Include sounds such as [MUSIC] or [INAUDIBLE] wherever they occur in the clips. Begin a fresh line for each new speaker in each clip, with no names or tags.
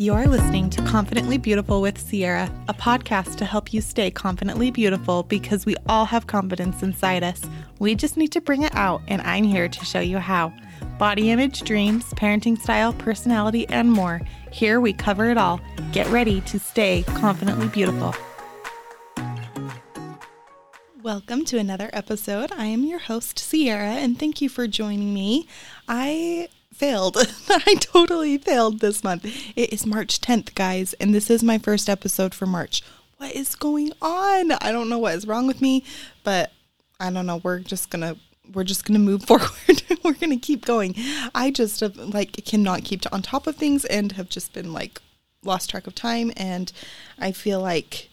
You're listening to Confidently Beautiful with Ciera, a podcast to help you stay confidently beautiful because we all have confidence inside us. We just need to bring it out, and I'm here to show you how. Body image, dreams, parenting style, personality, and more. Here we cover it all. Get ready to stay confidently beautiful. Welcome to another episode. I am your host, Ciera, and thank you for joining me. I failed. [LAUGHS] I totally failed this month. It is March 10th, guys, and this is my first episode for March. What is going on? I don't know what is wrong with me, but I don't know. We're just going to we're just going to move [LAUGHS] forward. we're going to keep going. I just have, like cannot keep on top of things and have just been like lost track of time and I feel like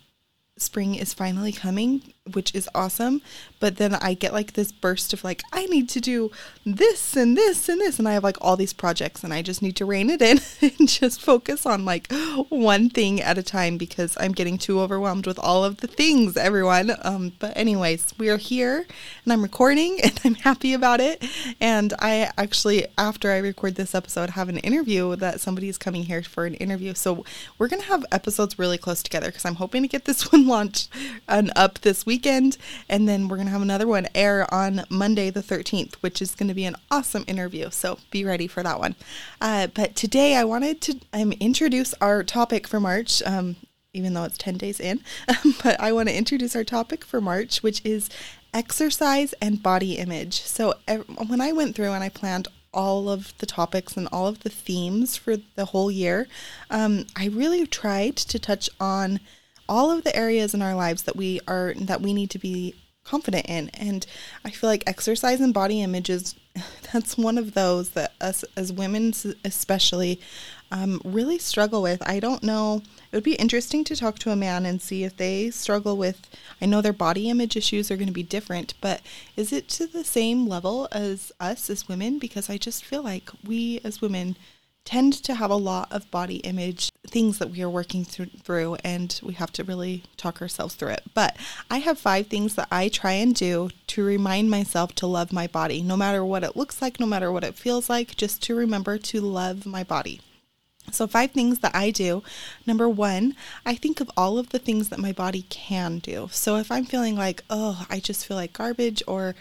spring is finally coming, which is awesome. But then I get like this burst of like, I need to do this and this and this. And I have like all these projects and I just need to rein it in [LAUGHS] and just focus on like one thing at a time because I'm getting too overwhelmed with all of the things, everyone. Um, but, anyways, we are here and I'm recording [LAUGHS] and I'm happy about it. And I actually, after I record this episode, have an interview that somebody is coming here for an interview. So we're going to have episodes really close together because I'm hoping to get this [LAUGHS] one launched and up this weekend. And then we're going to have another one air on Monday, the 13th, which is going to be an awesome interview. So be ready for that one. Uh, but today I wanted to um, introduce our topic for March. Um, even though it's 10 days in, [LAUGHS] but I want to introduce our topic for March, which is exercise and body image. So, when I went through and I planned all of the topics and all of the themes for the whole year, um, I really tried to touch on all of the areas in our lives that we are that we need to be confident in. And i feel like exercise and body image is [LAUGHS] that's one of those that us as women especially um, really struggle with. I don't know. It would be interesting to talk to a man and see if they struggle with i know their body image issues are going to be different but is it to the same level as us as women? Because i just feel like we as women tend to have a lot of body image things that we are working through, and we have to really talk ourselves through it. But I have five things that I try and do to remind myself to love my body, no matter what it looks like, no matter what it feels like, just to remember to love my body. So, five things that I do. Number one, I think of all of the things that my body can do. So, if I'm feeling like, oh, I just feel like garbage, or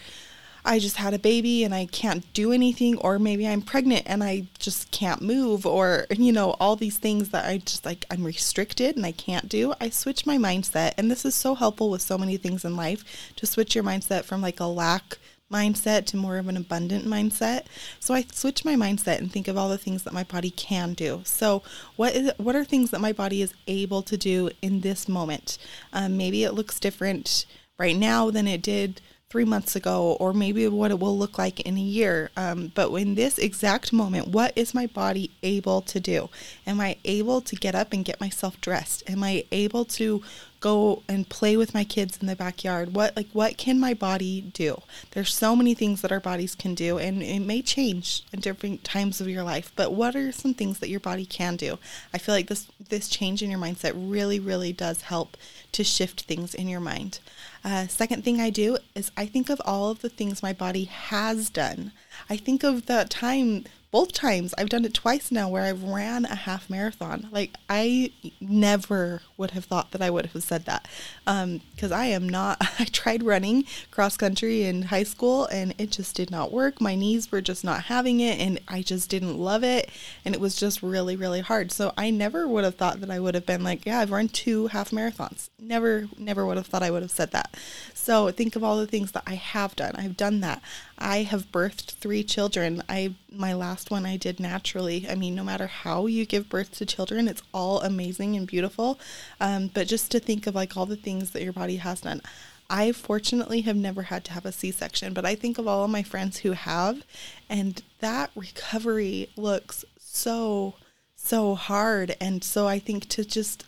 I just had a baby and I can't do anything, or maybe I'm pregnant and I just can't move, or, you know, all these things that I just like, I'm restricted and I can't do. I switch my mindset. And this is so helpful with so many things in life to switch your mindset from like a lack mindset to more of an abundant mindset. So I switch my mindset and think of all the things that my body can do. So what is what are things that my body is able to do in this moment? Um, maybe it looks different right now than it did three months ago, or maybe what it will look like in a year. Um, but in this exact moment, what is my body able to do? Am I able to get up and get myself dressed? Am I able to go and play with my kids in the backyard? What like what can my body do? There's so many things that our bodies can do and it may change at different times of your life, but what are some things that your body can do? I feel like this this change in your mindset really really does help to shift things in your mind. Uh, second thing I do is I think of all of the things my body has done. I think of the time both times I've done it twice now where I've ran a half marathon. Like I never would have thought that I would have said that because um, I am not. [LAUGHS] I tried running cross country in high school and it just did not work. My knees were just not having it, and I just didn't love it, and it was just really really hard. So I never would have thought that I would have been like, yeah, I've run two half marathons. Never never would have thought I would have said that. So think of all the things that I have done. I've done that. I have birthed three children. I my last one I did naturally. I mean, no matter how you give birth to children, it's all amazing and beautiful. Um, but just to think of like all the things that your body has done. I fortunately have never had to have a C section, but I think of all of my friends who have, and that recovery looks so, so hard. And so I think to just,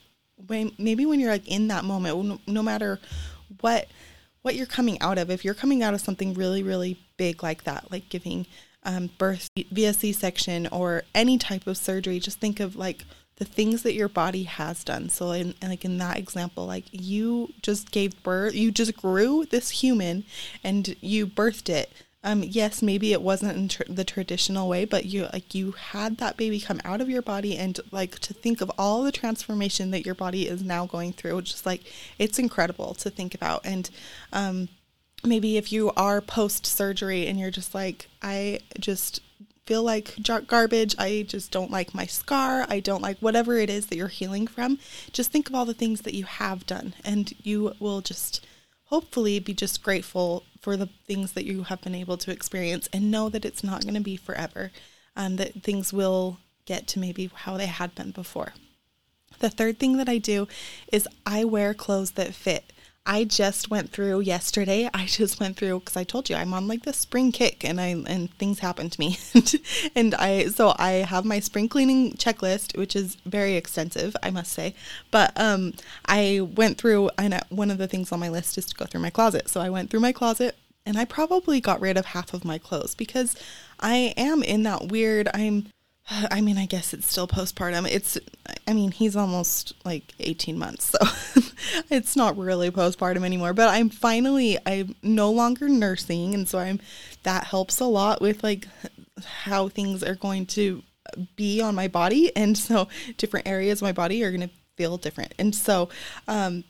maybe when you're like in that moment, no matter what what you're coming out of. If you're coming out of something really, really big like that, like giving um, birth via C section or any type of surgery, just think of like the things that your body has done. So, in, like in that example, like you just gave birth, you just grew this human and you birthed it um, yes, maybe it wasn't in tr- the traditional way, but you like you had that baby come out of your body, and like to think of all the transformation that your body is now going through, just like it's incredible to think about. And um, maybe if you are post surgery and you're just like, I just feel like garbage. I just don't like my scar. I don't like whatever it is that you're healing from. Just think of all the things that you have done, and you will just hopefully be just grateful for the things that you have been able to experience and know that it's not going to be forever and that things will get to maybe how they had been before. The third thing that I do is I wear clothes that fit. I just went through yesterday. I just went through because I told you I'm on like the spring kick, and I and things happen to me, [LAUGHS] and I so I have my spring cleaning checklist, which is very extensive, I must say. But um, I went through, and one of the things on my list is to go through my closet. So I went through my closet, and I probably got rid of half of my clothes because I am in that weird. I'm [SIGHS] I mean, I guess it's still postpartum. It's, I mean, he's almost like 18 months, so [LAUGHS] it's not really postpartum anymore. But I'm finally, I'm no longer nursing. And so I'm, that helps a lot with like how things are going to be on my body. And so different areas of my body are going to feel different. And so, um,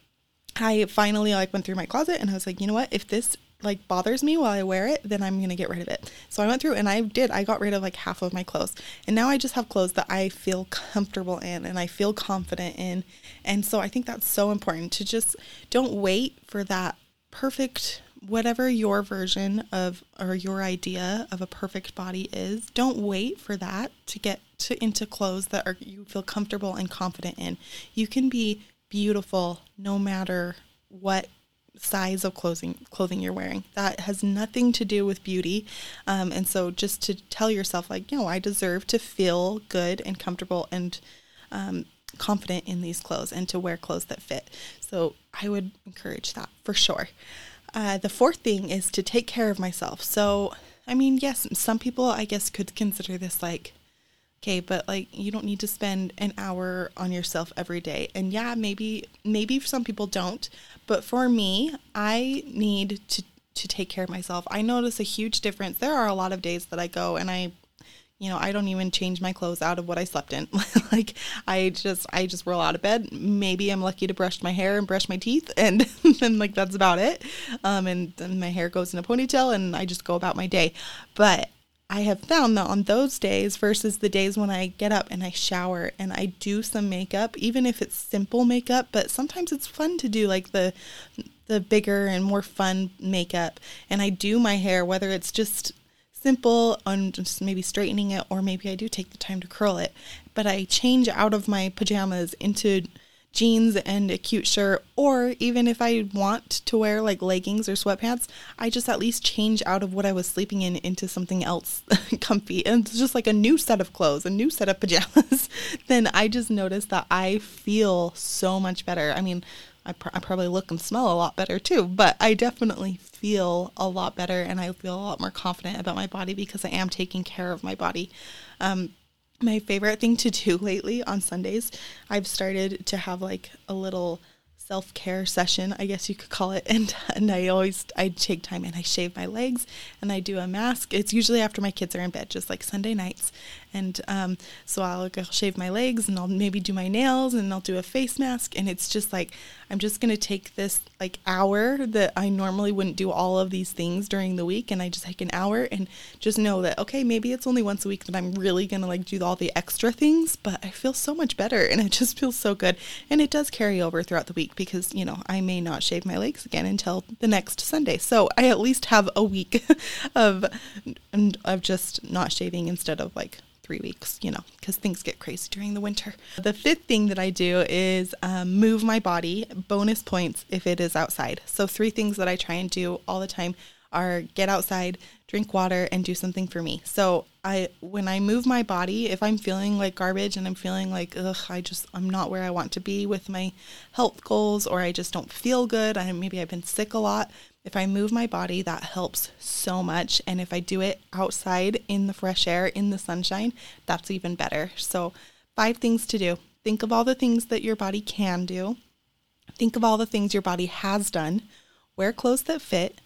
I finally like went through my closet and I was like, you know what? If this like bothers me while I wear it, then I'm to get rid of it. So I went through and I did. I got rid of like half of my clothes. And now I just have clothes that I feel comfortable in and I feel confident in. And so I think that's so important to just don't wait for that perfect whatever your version of or your idea of a perfect body is. Don't wait for that to get to into clothes that are you feel comfortable and confident in. You can be beautiful no matter what size of clothing clothing you're wearing. That has nothing to do with beauty. Um, and so just to tell yourself like, you know, I deserve to feel good and comfortable and um, confident in these clothes and to wear clothes that fit. So I would encourage that for sure. Uh, the fourth thing is to take care of myself. So, I mean, yes, some people I guess could consider this like Okay, but like you don't need to spend an hour on yourself every day. And yeah, maybe maybe some people don't, but for me, I need to to take care of myself. I notice a huge difference. There are a lot of days that I go and I you know, I don't even change my clothes out of what I slept in. [LAUGHS] like I just I just roll out of bed. Maybe I'm lucky to brush my hair and brush my teeth and [LAUGHS] then like that's about it. Um and then my hair goes in a ponytail and I just go about my day. But I have found that on those days versus the days when I get up and I shower and I do some makeup, even if it's simple makeup, but sometimes it's fun to do like the the bigger and more fun makeup. And I do my hair, whether it's just simple on just maybe straightening it or maybe I do take the time to curl it. But I change out of my pajamas into jeans and a cute shirt, or even if I want to wear like leggings or sweatpants, I just at least change out of what I was sleeping in into something else [LAUGHS] comfy. And it's just like a new set of clothes, a new set of [LAUGHS] pajamas. then I just notice that I feel so much better. I mean, I, pr- I probably look and smell a lot better too, but I definitely feel a lot better and I feel a lot more confident about my body because I am taking care of my body. Um, my favorite thing to do [LAUGHS] lately on Sundays, I've started to have like a little self care session, I guess you could call it. [LAUGHS] And and I always I take time and I shave my legs and I do a mask. It's usually after my kids are in bed, just like Sunday nights. And um, so I'll, shave my legs and I'll maybe do my nails and I'll do a face mask. And it's just like I'm just gonna take this like hour that I normally wouldn't do all of these things during the week, and I just take an hour and just know that okay, maybe it's only once a week that I'm really gonna like do all the extra things, but I feel so much better and [LAUGHS] it just feels so good. And it does carry over throughout the week because you know I may not shave my legs again until the next Sunday, so I at least have a week [LAUGHS] of of just not shaving instead of like three weeks, you know, because things get crazy during the winter. The fifth thing that I do is um, move my body, bonus points if it is outside. So, three things that I try and do all the time are get outside, drink water, and do something for me. So, I when I move my body, if I'm feeling like garbage and I'm feeling like ugh, I just I'm not where I want to be with my health goals, or I just don't feel good. I maybe I've been sick a lot. If I move my body, that helps so much. And if I do it outside in the fresh air, in the sunshine, that's even better. So, five things to do. Think of all the things that your body can do. Think of all the things your body has done. Wear clothes that fit.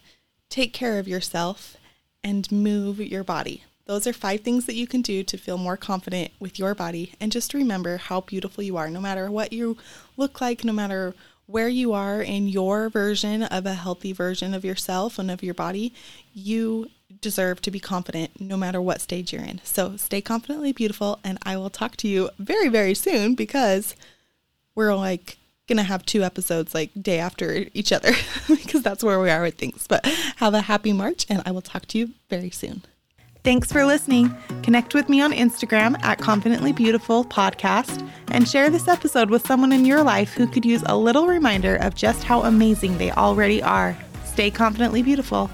Take care of yourself and move your body. Those are five things that you can do to feel more confident with your body. And just remember how beautiful you are, no matter what you look like, no matter where you are in your version of a healthy version of yourself and of your body, you deserve to be confident no matter what stage you're in. So stay confidently beautiful, and I will talk to you very, very soon because we're like gonna have two episodes like day after each other [LAUGHS] because that's where we are with things. But have a happy March, and I will talk to you very soon. Thanks for listening. Connect with me on Instagram at Confidently Beautiful Podcast and share this episode with someone in your life who could use a little reminder of just how amazing they already are. Stay confidently beautiful.